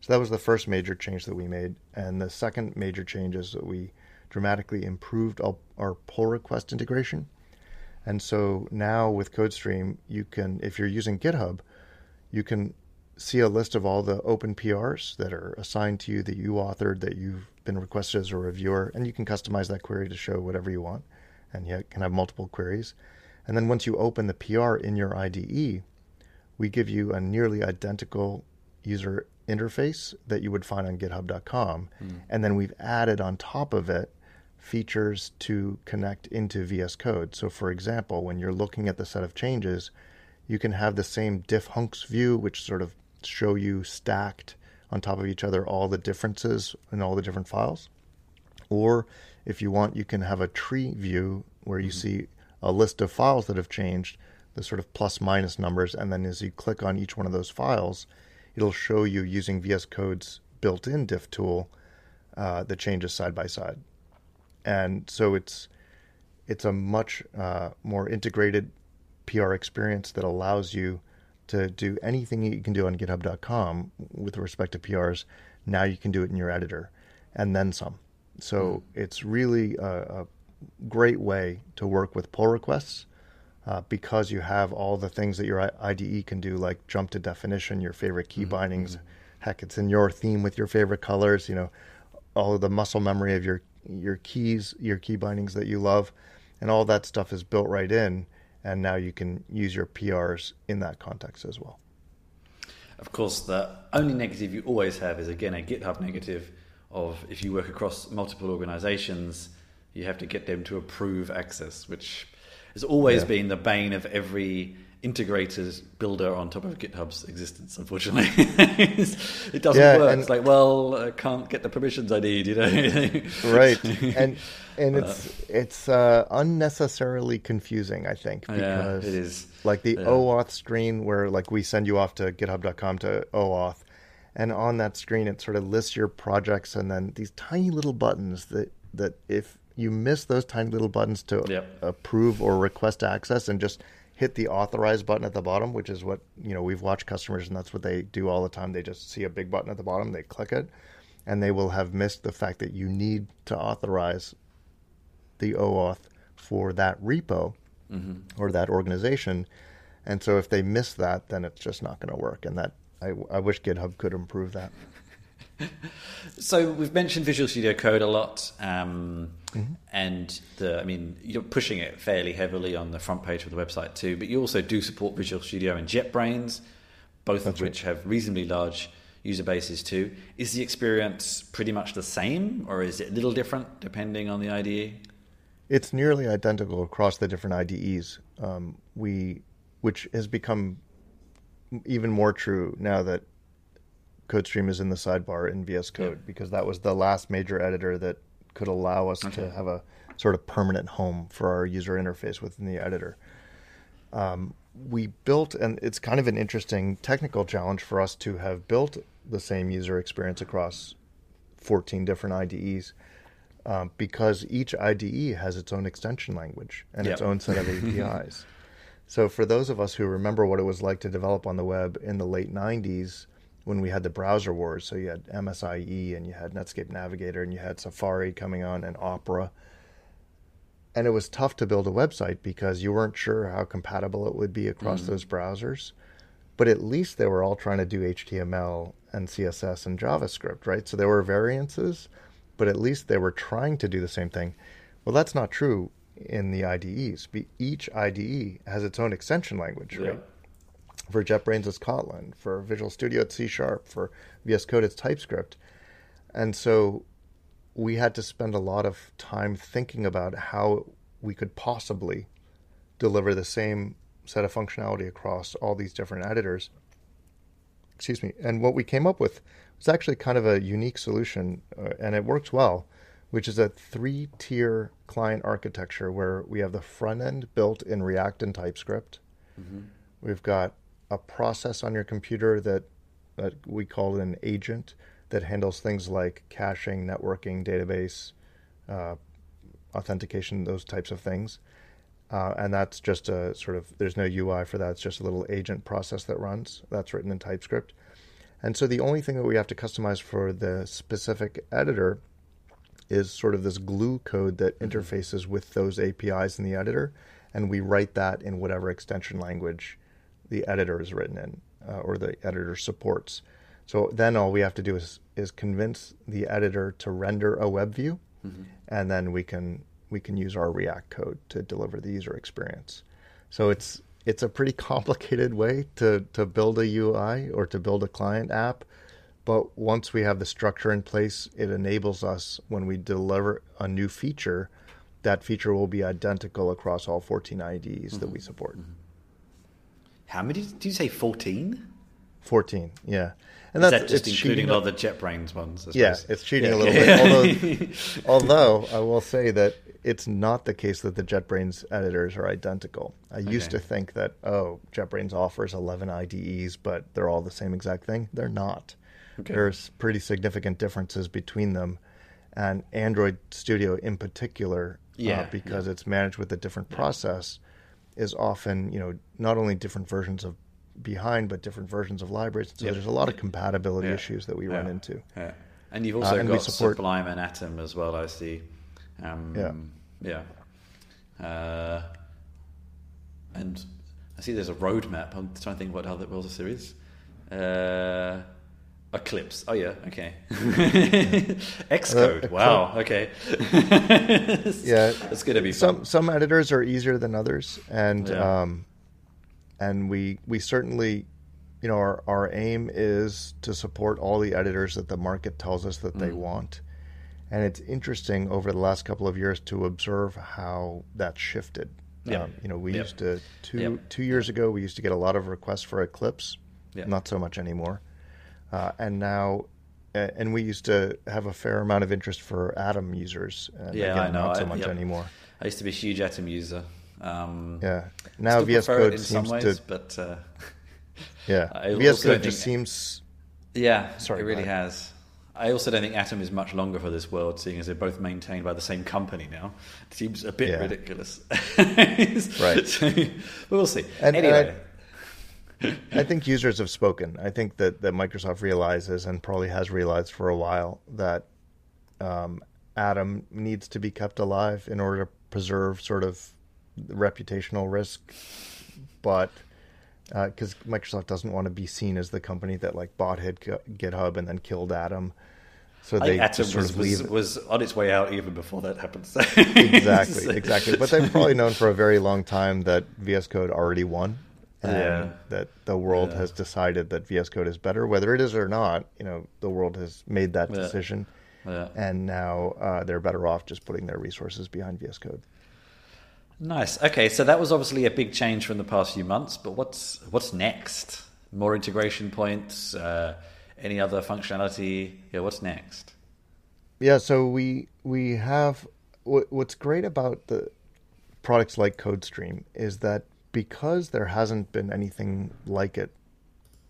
So that was the first major change that we made, and the second major change is that we dramatically improved our, our pull request integration. And so now with CodeStream, you can, if you're using GitHub, you can see a list of all the open PRs that are assigned to you that you authored, that you've been requested as a reviewer, and you can customize that query to show whatever you want and you can have multiple queries. And then once you open the PR in your IDE, we give you a nearly identical user interface that you would find on github.com. Mm. And then we've added on top of it features to connect into VS Code. So, for example, when you're looking at the set of changes, you can have the same diff hunks view, which sort of show you stacked on top of each other all the differences in all the different files. Or if you want, you can have a tree view where you mm-hmm. see a list of files that have changed, the sort of plus minus numbers, and then as you click on each one of those files, it'll show you using VS Code's built-in diff tool uh, the changes side by side. And so it's it's a much uh, more integrated PR experience that allows you to do anything you can do on GitHub.com with respect to PRs. Now you can do it in your editor, and then some. So mm. it's really a, a, great way to work with pull requests uh, because you have all the things that your IDE can do, like jump to definition, your favorite key mm-hmm. bindings. Mm-hmm. Heck, it's in your theme with your favorite colors. You know, all of the muscle memory of your your keys, your key bindings that you love, and all that stuff is built right in. And now you can use your PRs in that context as well. Of course, the only negative you always have is again a GitHub negative of if you work across multiple organizations, you have to get them to approve access, which has always yeah. been the bane of every integrated builder on top of GitHub's existence. Unfortunately, it doesn't yeah, work. It's like, well, I can't get the permissions I need, you know. right, and and it's uh, it's uh, unnecessarily confusing, I think, because yeah, it is like the yeah. OAuth screen where like we send you off to GitHub.com to OAuth and on that screen it sort of lists your projects and then these tiny little buttons that that if you miss those tiny little buttons to yep. approve or request access and just hit the authorize button at the bottom which is what you know we've watched customers and that's what they do all the time they just see a big button at the bottom they click it and they will have missed the fact that you need to authorize the OAuth for that repo or that organization. And so if they miss that, then it's just not going to work. And that I, I wish GitHub could improve that. So we've mentioned Visual Studio Code a lot, um, mm-hmm. and the I mean you're pushing it fairly heavily on the front page of the website too. But you also do support Visual Studio and JetBrains, both That's of which right. have reasonably large user bases too. Is the experience pretty much the same, or is it a little different depending on the IDE? It's nearly identical across the different IDEs. Um, we, which has become even more true now that CodeStream is in the sidebar in VS Code yeah. because that was the last major editor that could allow us okay. to have a sort of permanent home for our user interface within the editor. Um, we built, and it's kind of an interesting technical challenge for us to have built the same user experience across 14 different IDEs um, because each IDE has its own extension language and yep. its own set of APIs. so, for those of us who remember what it was like to develop on the web in the late 90s, when we had the browser wars. So you had MSIE and you had Netscape Navigator and you had Safari coming on and Opera. And it was tough to build a website because you weren't sure how compatible it would be across mm. those browsers. But at least they were all trying to do HTML and CSS and JavaScript, right? So there were variances, but at least they were trying to do the same thing. Well, that's not true in the IDEs. Each IDE has its own extension language, yeah. right? For JetBrains, it's Kotlin. For Visual Studio, it's C Sharp. For VS Code, it's TypeScript. And so we had to spend a lot of time thinking about how we could possibly deliver the same set of functionality across all these different editors. Excuse me. And what we came up with was actually kind of a unique solution, uh, and it works well, which is a three tier client architecture where we have the front end built in React and TypeScript. Mm-hmm. We've got a process on your computer that that we call an agent that handles things like caching, networking, database, uh, authentication, those types of things. Uh, and that's just a sort of there's no UI for that. It's just a little agent process that runs. That's written in TypeScript. And so the only thing that we have to customize for the specific editor is sort of this glue code that mm-hmm. interfaces with those APIs in the editor, and we write that in whatever extension language the editor is written in uh, or the editor supports. So then all we have to do is is convince the editor to render a web view, mm-hmm. and then we can we can use our React code to deliver the user experience. So it's it's a pretty complicated way to to build a UI or to build a client app, but once we have the structure in place, it enables us when we deliver a new feature, that feature will be identical across all 14 IDEs mm-hmm. that we support. Mm-hmm. How many did you say? Fourteen. Fourteen. Yeah. And that's that just including all the JetBrains ones. Yeah, it's cheating yeah, a little bit. Although, although I will say that it's not the case that the JetBrains editors are identical. I okay. used to think that oh, JetBrains offers eleven IDEs, but they're all the same exact thing. They're not. Okay. There's pretty significant differences between them, and Android Studio in particular, uh, yeah, uh, because yeah. it's managed with a different process is often you know not only different versions of behind but different versions of libraries so yep. there's a lot of compatibility yeah. issues that we yeah. run into yeah. and you've also uh, and got support... sublime and atom as well i see um, yeah yeah uh, and i see there's a roadmap i'm trying to think what other what else there is uh, Eclipse. Oh yeah, okay. Xcode. Uh, wow. Okay. yeah, it's gonna be fun. some some editors are easier than others, and yeah. um, and we we certainly, you know, our our aim is to support all the editors that the market tells us that mm. they want, and it's interesting over the last couple of years to observe how that shifted. Yeah. Um, you know, we used to two two years ago we used to get a lot of requests for Eclipse. Not so much anymore. Uh, and now, uh, and we used to have a fair amount of interest for Atom users. And yeah, again, I know. Not so much yep. anymore. I used to be a huge Atom user. Um, yeah. Now VS Code seems ways, to, but uh, yeah, VS Code just seems. Yeah, sorry, it really has. I also don't think Atom is much longer for this world, seeing as they're both maintained by the same company now. It seems a bit yeah. ridiculous. right. So, but we'll see. And, anyway. And I, think users have spoken. I think that, that Microsoft realizes and probably has realized for a while that um, Atom needs to be kept alive in order to preserve sort of reputational risk, but because uh, Microsoft doesn't want to be seen as the company that like bought GitHub and then killed Atom. So they Atom sort of was, was, on its way out even before that happened. exactly, exactly. But they've probably known for a very long time that VS Code already won, yeah. that the world yeah. has decided that VS Code is better, whether it is or not. You know, the world has made that yeah. decision, and now uh, they're better off just putting their resources behind VS Code. Nice. Okay, so that was obviously a big change from the past few months. But what's what's next? More integration points. Uh, any other functionality? Yeah, what's next? Yeah, so we we have what's great about the products like CodeStream is that because there hasn't been anything like it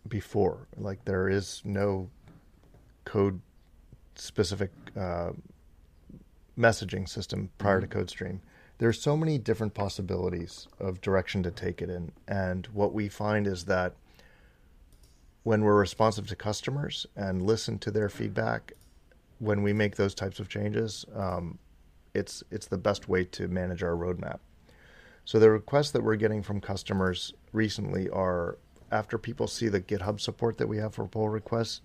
before, like there is no code specific uh, messaging system prior mm-hmm. to CodeStream there's so many different possibilities of direction to take it in. And what we find is that when we're responsive to customers and listen to their feedback, when we make those types of changes, um, it's it's the best way to manage our roadmap. So the requests that we're getting from customers recently are after people see the GitHub support that we have for pull requests,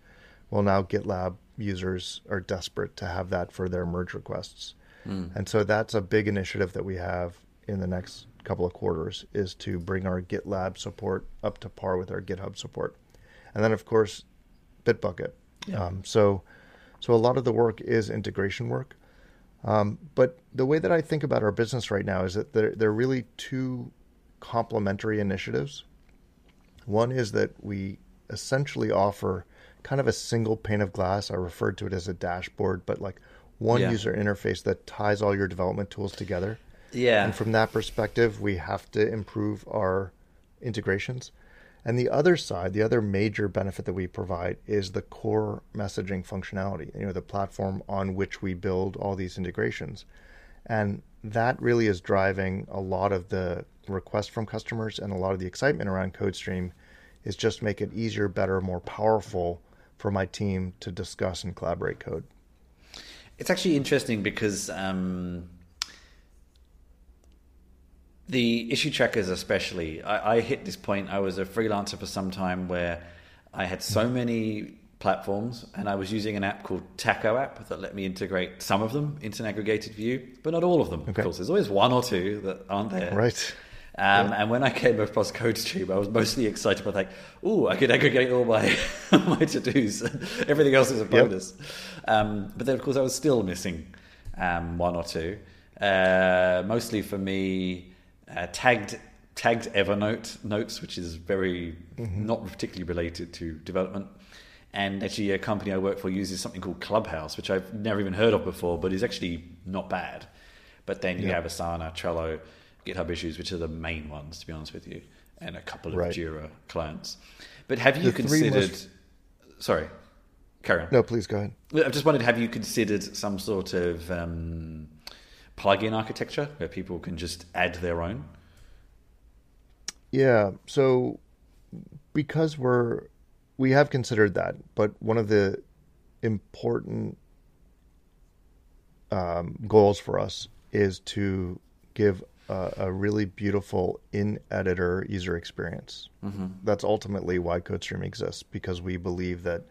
well now GitLab users are desperate to have that for their merge requests. Mm. And so that's a big initiative that we have in the next couple of quarters is to bring our GitLab support up to par with our GitHub support. And then of course Bitbucket. Yeah. Um, so so a lot of the work is integration work. Um, but the way that I think about our business right now is that there, there are really two complementary initiatives. One is that we essentially offer kind of a single pane of glass. I referred to it as a dashboard, but like one yeah. user interface that ties all your development tools together. Yeah. And from that perspective, we have to improve our integrations. And the other side, the other major benefit that we provide is the core messaging functionality, you know, the platform on which we build all these integrations. And that really is driving a lot of the requests from customers and a lot of the excitement around CodeStream is just make it easier, better, more powerful for my team to discuss and collaborate code. It's actually interesting because um, the issue trackers, especially, I, I, hit this point. I was a freelancer for some time where I had so many platforms, and I was using an app called Taco app that let me integrate some of them into an aggregated view, but not all of them. Okay. Of course, there's always one or two that aren't there. Right. Um, yeah. And when I came across CodeStream, I was mostly excited about like, oh, I could aggregate all my my to dos. Everything else is a bonus. Yep. Um, but then, of course, I was still missing um, one or two. Uh, mostly for me, uh, tagged tagged Evernote notes, which is very mm-hmm. not particularly related to development. And actually, a company I work for uses something called Clubhouse, which I've never even heard of before, but is actually not bad. But then you have Asana, Trello, GitHub issues, which are the main ones, to be honest with you, and a couple of right. Jira clients. But have you the considered? Most... Sorry, Karen. No, please go ahead. I just wondered: Have you considered some sort of um, plug-in architecture where people can just add their own? Yeah. So because we're we have considered that, but one of the important um, goals for us is to give uh, a really beautiful in editor user experience. Mm-hmm. That's ultimately why CodeStream exists because we believe that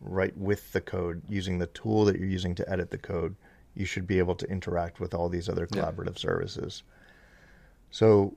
right with the code, using the tool that you're using to edit the code, you should be able to interact with all these other collaborative yeah. services. So,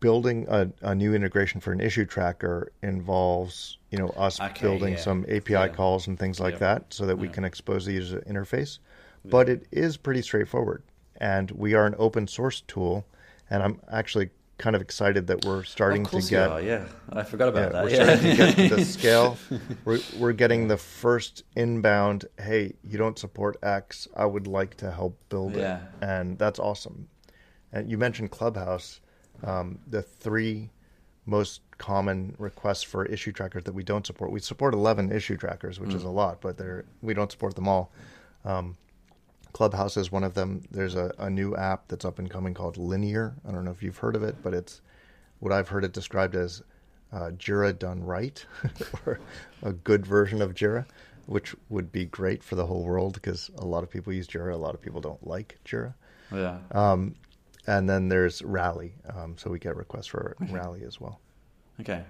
building a, a, new integration for an issue tracker involves, you know, us okay, building yeah. some API yeah. calls and things like that, so that we can expose the user interface. But it is pretty straightforward and we are an open source tool. And I'm actually kind of excited that we're starting to get. Are, yeah, I forgot about yeah, that. We're yeah. starting to get the scale. We're, we're getting the first inbound. Hey, you don't support X. I would like to help build yeah. it, and that's awesome. And you mentioned Clubhouse. Um, the three most common requests for issue trackers that we don't support. We support 11 issue trackers, which mm. is a lot, but we don't support them all. Um, Clubhouse is one of them. There's a, a new app that's up and coming called Linear. I don't know if you've heard of it, but it's what I've heard it described as uh, Jira done right, or a good version of Jira, which would be great for the whole world because a lot of people use Jira, a lot of people don't like Jira. Yeah. Um, and then there's Rally. Um, so we get requests for Rally as well. Okay.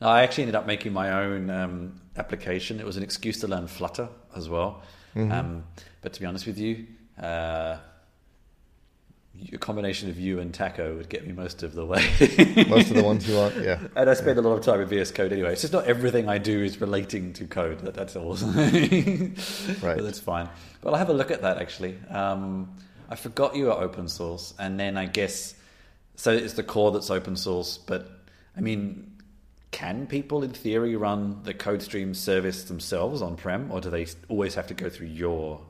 Now, I actually ended up making my own um, application. It was an excuse to learn Flutter as well. Mm-hmm. Um, but to be honest with you, uh, a combination of you and Taco would get me most of the way. most of the ones you want, yeah. And I spend yeah. a lot of time with VS Code anyway. So it's just not everything I do is relating to code. That, that's all. right. But that's fine. But I'll have a look at that actually. Um, I forgot you are open source, and then I guess so. It's the core that's open source, but I mean, can people in theory run the CodeStream service themselves on prem, or do they always have to go through your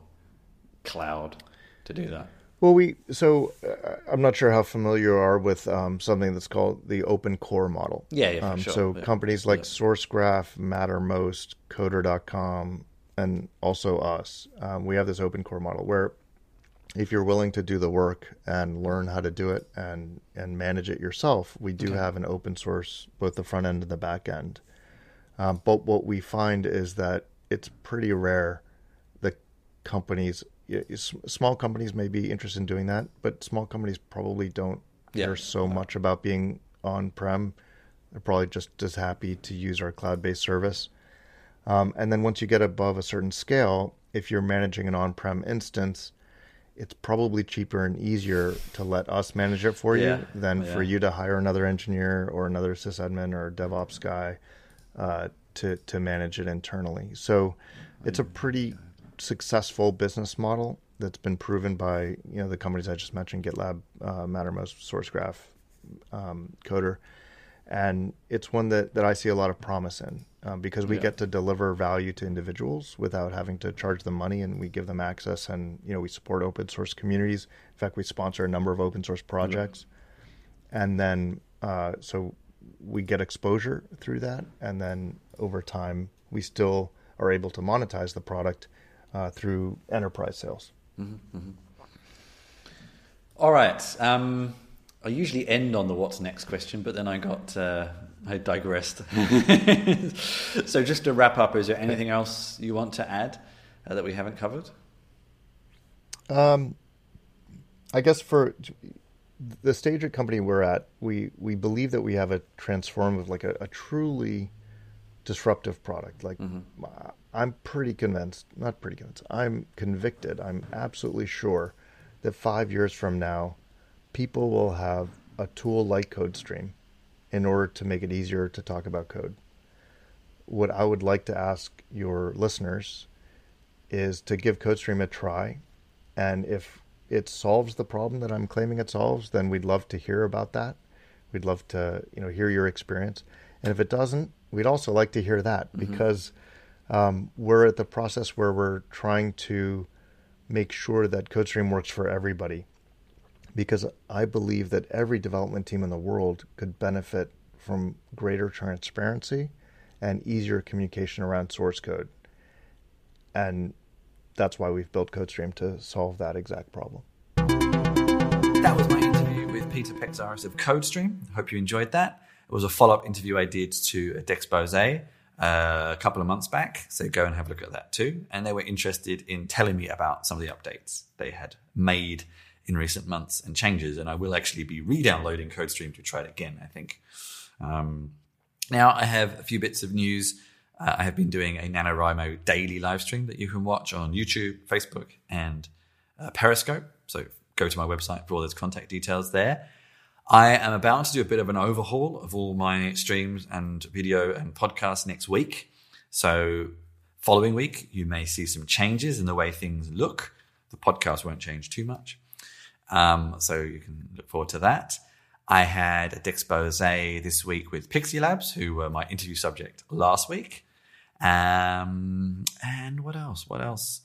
cloud to do that? Well, we so uh, I'm not sure how familiar you are with um, something that's called the open core model. Yeah, yeah, um, sure. So yeah. companies like yeah. SourceGraph, Mattermost, Coder.com, and also us, um, we have this open core model where if you're willing to do the work and learn how to do it and and manage it yourself, we do okay. have an open source both the front end and the back end. Um, but what we find is that it's pretty rare the companies small companies may be interested in doing that, but small companies probably don't yeah. care so much about being on prem. They're probably just as happy to use our cloud based service. Um, and then once you get above a certain scale, if you're managing an on prem instance, it's probably cheaper and easier to let us manage it for yeah. you than yeah. for you to hire another engineer or another sysadmin or DevOps guy uh, to to manage it internally. So it's a pretty successful business model that's been proven by you know the companies I just mentioned, GitLab, uh, Mattermost, SourceGraph, um, Coder, and it's one that, that I see a lot of promise in um, because we yeah. get to deliver value to individuals without having to charge them money, and we give them access, and you know we support open source communities. In fact, we sponsor a number of open source projects, mm-hmm. and then uh, so we get exposure through that, and then over time we still are able to monetize the product uh, through enterprise sales. Mm-hmm, mm-hmm. All right. Um, I usually end on the what's next question, but then I got uh, I digressed. so just to wrap up, is there anything else you want to add uh, that we haven't covered? Um, I guess for the stage of company we're at, we we believe that we have a transformative, like a, a truly disruptive product. Like mm-hmm. I'm pretty convinced, not pretty convinced, I'm convicted, I'm absolutely sure that five years from now, people will have a tool like CodeStream in order to make it easier to talk about code. What I would like to ask your listeners is to give CodeStream a try. And if it solves the problem that I'm claiming it solves, then we'd love to hear about that. We'd love to, you know, hear your experience. And if it doesn't, we'd also like to hear that mm-hmm. because um, we're at the process where we're trying to make sure that CodeStream works for everybody. Because I believe that every development team in the world could benefit from greater transparency and easier communication around source code. And that's why we've built CodeStream to solve that exact problem. That was my interview with Peter Pezaris of CodeStream. Hope you enjoyed that. It was a follow up interview I did to Dexpose uh, a couple of months back. So go and have a look at that too. And they were interested in telling me about some of the updates they had made in recent months and changes. And I will actually be re downloading CodeStream to try it again, I think. Um, now, I have a few bits of news. Uh, I have been doing a NaNoWriMo daily live stream that you can watch on YouTube, Facebook, and uh, Periscope. So go to my website for all those contact details there. I am about to do a bit of an overhaul of all my streams and video and podcasts next week. So, following week, you may see some changes in the way things look. The podcast won't change too much. Um, so, you can look forward to that. I had a expose this week with Pixie Labs, who were my interview subject last week. Um, and what else? What else?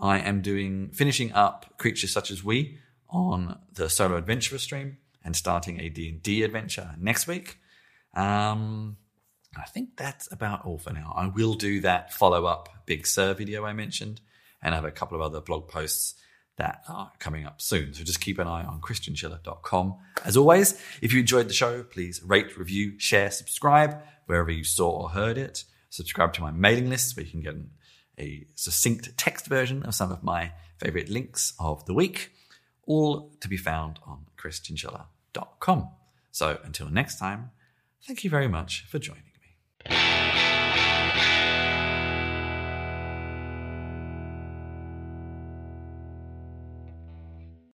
I am doing finishing up creatures such as we on the solo adventurer stream and starting a D&D adventure next week. Um, I think that's about all for now. I will do that follow-up Big Sur video I mentioned and I have a couple of other blog posts that are coming up soon. So just keep an eye on chrischinchilla.com. As always, if you enjoyed the show, please rate, review, share, subscribe wherever you saw or heard it. Subscribe to my mailing list where you can get a succinct text version of some of my favorite links of the week, all to be found on chrischinchilla.com. So until next time, thank you very much for joining